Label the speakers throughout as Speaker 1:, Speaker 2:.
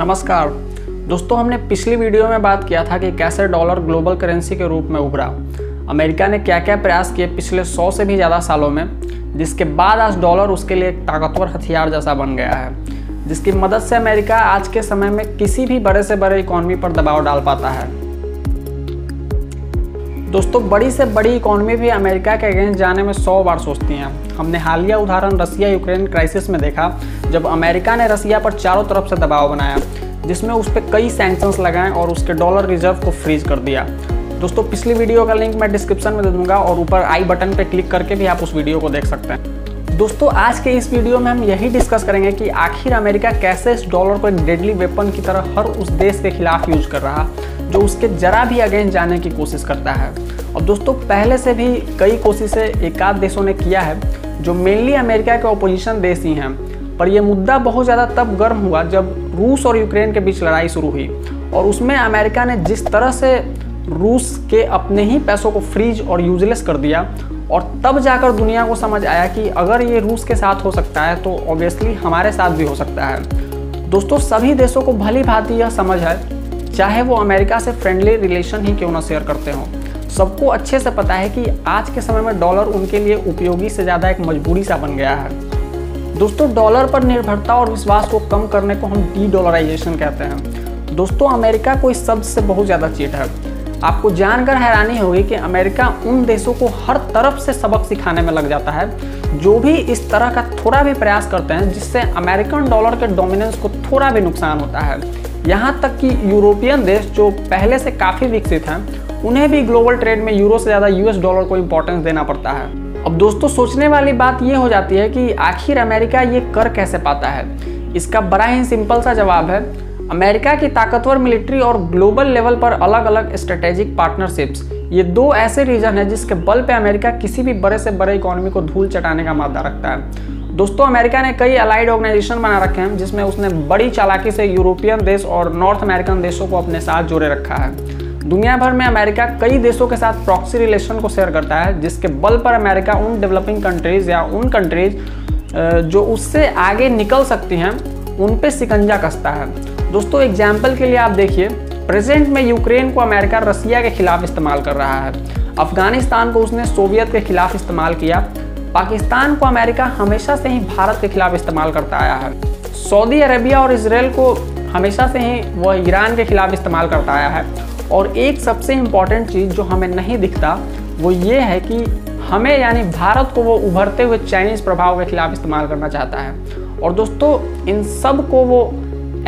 Speaker 1: नमस्कार। दोस्तों, हमने पिछली वीडियो में बात किया था कि कैसे डॉलर ग्लोबल करेंसी के रूप में उभरा। अमेरिका ने क्या क्या प्रयास किए पिछले सौ से भी ज़्यादा सालों में, जिसके बाद आज डॉलर उसके लिए एक ताकतवर हथियार जैसा बन गया है, जिसकी मदद से अमेरिका आज के समय में किसी भी बड़े से बड़े इकॉनमी पर दबाव डाल पाता है। दोस्तों, बड़ी से बड़ी इकोनॉमी भी अमेरिका के अगेंस्ट जाने में सौ बार सोचती हैं। हमने हालिया उदाहरण रसिया यूक्रेन क्राइसिस में देखा, जब अमेरिका ने रसिया पर चारों तरफ़ से दबाव बनाया, जिसमें उस पर कई सैंक्शंस लगाए और उसके डॉलर रिज़र्व को फ्रीज कर दिया। दोस्तों, पिछली वीडियो का लिंक मैं डिस्क्रिप्शन में दे दूँगा और ऊपर आई बटन पर क्लिक करके भी आप उस वीडियो को देख सकते हैं। दोस्तों, आज के इस वीडियो में हम यही डिस्कस करेंगे कि आखिर अमेरिका कैसे इस डॉलर को एक डेडली वेपन की तरह हर उस देश के खिलाफ यूज़ कर रहा। जो उसके जरा भी अगेंस्ट जाने की कोशिश करता है। और दोस्तों, पहले से भी कई कोशिशें एकाध देशों ने किया है, जो मेनली अमेरिका के ओपोजिशन देश ही हैं। पर यह मुद्दा बहुत ज़्यादा तब गर्म हुआ जब रूस और यूक्रेन के बीच लड़ाई शुरू हुई। और उसमें अमेरिका ने जिस तरह से रूस के अपने ही पैसों को फ्रीज और यूजलेस कर दिया, और तब जाकर दुनिया को समझ आया कि अगर ये रूस के साथ हो सकता है तो ऑब्वियसली हमारे साथ भी हो सकता है। दोस्तों, सभी देशों को भली भांति यह समझ है चाहे वो अमेरिका से फ्रेंडली रिलेशन ही क्यों ना शेयर करते हों। सबको अच्छे से पता है कि आज के समय में डॉलर उनके लिए उपयोगी से ज़्यादा एक मजबूरी सा बन गया है। दोस्तों डॉलर पर निर्भरता और विश्वास को कम करने को हम डी डॉलराइजेशन कहते हैं। दोस्तों, अमेरिका को इस शब्द से बहुत ज़्यादा चीट है। आपको जानकर हैरानी होगी कि अमेरिका उन देशों को हर तरफ़ से सबक सिखाने में लग जाता है, जो भी इस तरह का थोड़ा भी प्रयास करते हैं, जिससे अमेरिकन डॉलर के डोमिनेंस को थोड़ा भी नुकसान होता है। यहाँ तक कि यूरोपियन देश जो पहले से काफ़ी विकसित हैं, उन्हें भी ग्लोबल ट्रेड में यूरो से ज़्यादा यूएस डॉलर को इम्पोर्टेंस देना पड़ता है। अब दोस्तों, सोचने वाली बात यह हो जाती है कि आखिर अमेरिका ये कर कैसे पाता है? इसका बड़ा ही सिंपल सा जवाब है, अमेरिका की ताकतवर मिलिट्री और ग्लोबल लेवल पर अलग अलग स्ट्रेटेजिक पार्टनरशिप्स ये दो ऐसे रीजन है जिसके बल पे अमेरिका किसी भी बड़े से बड़े इकोनॉमी को धूल चटाने का मादा रखता है। दोस्तों, अमेरिका ने कई अलाइड ऑर्गेनाइजेशन बना रखे हैं, जिसमें उसने बड़ी चालाकी से यूरोपियन देश और नॉर्थ अमेरिकन देशों को अपने साथ जोड़े रखा है। दुनिया भर में अमेरिका कई देशों के साथ प्रॉक्सी रिलेशन को शेयर करता है, जिसके बल पर अमेरिका उन डेवलपिंग कंट्रीज़ या उन कंट्रीज़ जो उससे आगे निकल सकती हैं, उन पर सिकंजा कसता है। दोस्तों एग्ज़ाम्पल के लिए आप देखिए प्रेजेंट में यूक्रेन को अमेरिका रसिया के खिलाफ इस्तेमाल कर रहा है। अफ़गानिस्तान को उसने सोवियत के खिलाफ इस्तेमाल किया। पाकिस्तान को अमेरिका हमेशा से ही भारत के खिलाफ इस्तेमाल करता आया है। सऊदी अरेबिया और इसराइल को हमेशा से ही वह ईरान के खिलाफ इस्तेमाल करता आया है। और एक सबसे इंपॉर्टेंट चीज़ जो हमें नहीं दिखता, वो ये है कि हमें यानी भारत को वो उभरते हुए चाइनीज़ प्रभाव के खिलाफ इस्तेमाल करना चाहता है। और दोस्तों, इन सबको वो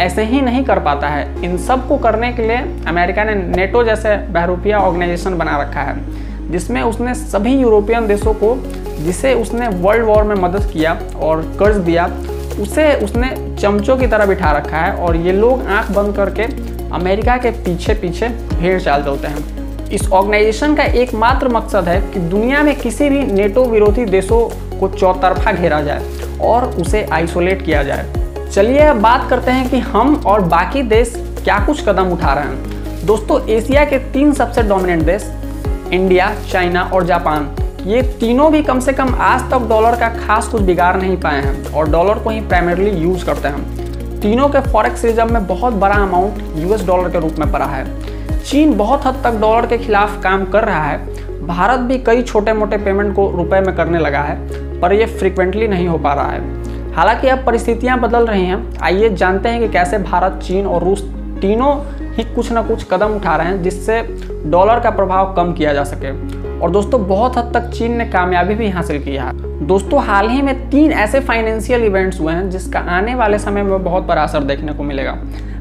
Speaker 1: ऐसे ही नहीं कर पाता है। इन सबको करने के लिए अमेरिका ने नेटो जैसे बहरूपिया ऑर्गेनाइजेशन बना रखा है। जिसमें उसने सभी यूरोपियन देशों को, जिसे उसने वर्ल्ड वॉर में मदद किया और कर्ज दिया, उसे उसने चमचों की तरह बिठा रखा है और ये लोग आँख बंद करके अमेरिका के पीछे पीछे भेड़ चाल चलते हैं। इस ऑर्गेनाइजेशन का एकमात्र मकसद है कि दुनिया में किसी भी नेटो विरोधी देशों को चौतरफा घेरा जाए और उसे आइसोलेट किया जाए। चलिए अब बात करते हैं कि हम और बाकी देश क्या कुछ कदम उठा रहे हैं। दोस्तों, एशिया के तीन सबसे डोमिनेंट देश इंडिया, चाइना और जापान। ये तीनों भी कम से कम आज तक डॉलर का खास कुछ बिगाड़ नहीं पाए हैं और डॉलर को ही प्राइमरली यूज़ करते हैं। तीनों के फॉरेक्स रिज़र्व में बहुत बड़ा अमाउंट यूएस डॉलर के रूप में पड़ा है। चीन बहुत हद तक डॉलर के खिलाफ काम कर रहा है। भारत भी कई छोटे मोटे पेमेंट को रुपए में करने लगा है, पर यह फ्रिक्वेंटली नहीं हो पा रहा है। हालाँकि अब परिस्थितियाँ बदल रही हैं। आइए जानते हैं कि कैसे भारत, चीन और रूस तीनों ही कुछ ना कुछ कदम उठा रहे हैं जिससे डॉलर का प्रभाव कम किया जा सके। और दोस्तों, बहुत हद तक चीन ने कामयाबी भी हासिल किया है। दोस्तों, हाल ही में तीन ऐसे फाइनेंशियल इवेंट्स हुए हैं जिसका आने वाले समय में बहुत बड़ा असर देखने को मिलेगा।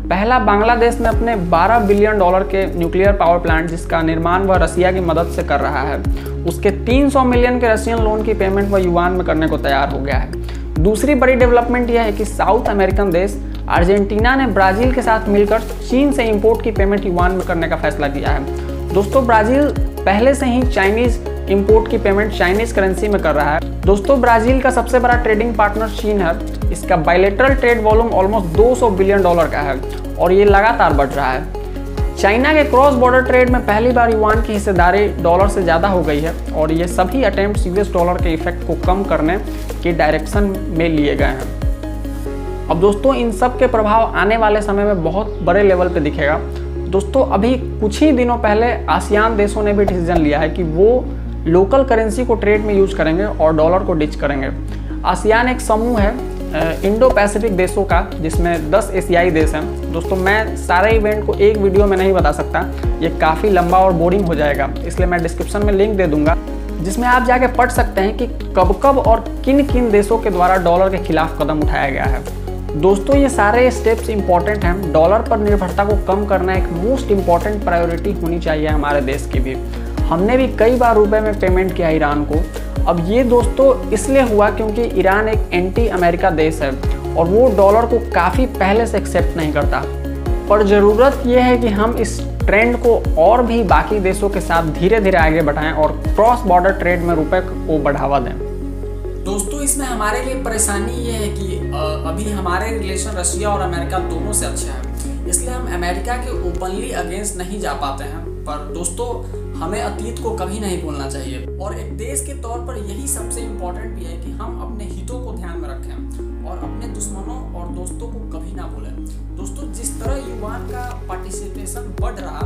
Speaker 1: पहला, बांग्लादेश में अपने 12 बिलियन डॉलर के न्यूक्लियर पावर प्लांट जिसका निर्माण वह रसिया की मदद से कर रहा है। उसके 300 मिलियन के रशियन लोन की पेमेंट वह युवान में करने को तैयार हो गया है। दूसरी बड़ी डेवलपमेंट यह है कि साउथ अमेरिकन देश अर्जेंटीना ने ब्राज़ील के साथ मिलकर चीन से इंपोर्ट की पेमेंट युवान में करने का फैसला किया है। दोस्तों, ब्राज़ील पहले से ही चाइनीज़ इंपोर्ट की पेमेंट चाइनीज़ करेंसी में कर रहा है। दोस्तों, ब्राज़ील का सबसे बड़ा ट्रेडिंग पार्टनर चीन है। इसका bilateral trade volume almost 200 billion dollar का है और ये लगातार बढ़ रहा है। चाइना के क्रॉस बॉर्डर ट्रेड में पहली बार युवान की हिस्सेदारी डॉलर से ज़्यादा हो गई है और ये सभी अटेम्प्ट यूएस डॉलर के इफ़ेक्ट को कम करने के डायरेक्शन में लिए गए हैं। अब दोस्तों, इन सब के प्रभाव आने वाले समय में बहुत बड़े लेवल पे दिखेगा। दोस्तों, अभी कुछ ही दिनों पहले आसियान देशों ने भी डिसीज़न लिया है कि वो लोकल करेंसी को ट्रेड में यूज़ करेंगे और डॉलर को डिच करेंगे। आसियान एक समूह है इंडो पैसिफिक देशों का, जिसमें 10 एशियाई देश हैं। दोस्तों, मैं सारे इवेंट को एक वीडियो में नहीं बता सकता, ये काफ़ी लंबा और बोरिंग हो जाएगा, इसलिए मैं डिस्क्रिप्शन में लिंक दे दूँगा, जिसमें आप जाके पढ़ सकते हैं कि कब कब और किन किन देशों के द्वारा डॉलर के खिलाफ कदम उठाया गया है। दोस्तों, ये सारे स्टेप्स इंपॉर्टेंट हैं। डॉलर पर निर्भरता को कम करना एक मोस्ट इंपॉर्टेंट प्रायोरिटी होनी चाहिए हमारे देश की भी। हमने भी कई बार रुपए में पेमेंट किया ईरान को। अब ये दोस्तों, इसलिए हुआ क्योंकि ईरान एक एंटी अमेरिका देश है और वो डॉलर को काफ़ी पहले से एक्सेप्ट नहीं करता। पर ज़रूरत यह है कि हम इस ट्रेंड को और भी बाकी देशों के साथ धीरे धीरे आगे बढ़ाएँ और क्रॉस बॉर्डर ट्रेड में रुपए को बढ़ावा दें।
Speaker 2: दोस्तों, इसमें हमारे लिए परेशानी ये है कि अभी हमारे रिलेशन रशिया और अमेरिका दोनों से अच्छा है। इसलिए हम अमेरिका के ओपनली अगेंस्ट नहीं जा पाते हैं। पर दोस्तों, हमें अतीत को कभी नहीं भूलना चाहिए। और एक देश के तौर पर यही सबसे इम्पोर्टेंट भी है कि हम अपने हितों को ध्यान में रखें और अपने दुश्मनों और दोस्तों को कभी ना भूलें। दोस्तों, जिस तरह युवान का पार्टिसिपेशन बढ़ रहा,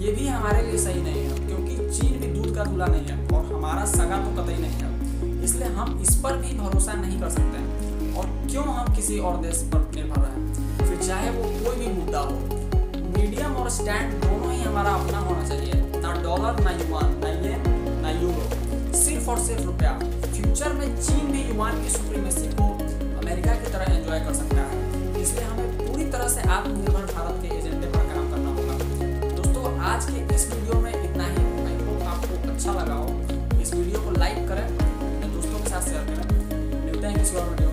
Speaker 2: ये भी हमारे लिए सही नहीं है, क्योंकि चीन भी दूध का धुला नहीं है और हमारा सगा तो कतई नहीं है। इसलिए हम इस पर भी भरोसा नहीं कर सकते और क्यों हम किसी और देश पर निर्भर रहें फिर चाहे वो कोई भी मुद्दा हो, मीडियम और स्टैंड दोनों ही हमारा अपना होना चाहिए। ना डॉलर, ना युवान ना ये, ना यूरो। सिर्फ़ और सिर्फ़ रुपया। फ्यूचर में चीन भी युवान की सुप्रीमेसी को अमेरिका की तरह एंजॉय कर सकता है। इसलिए हमें पूरी तरह से आत्मनिर्भर भारत के एजेंडे पर काम करना होगा। दोस्तों, आज के इस वीडियो में इतना ही। आई होप आपको अच्छा लगा हो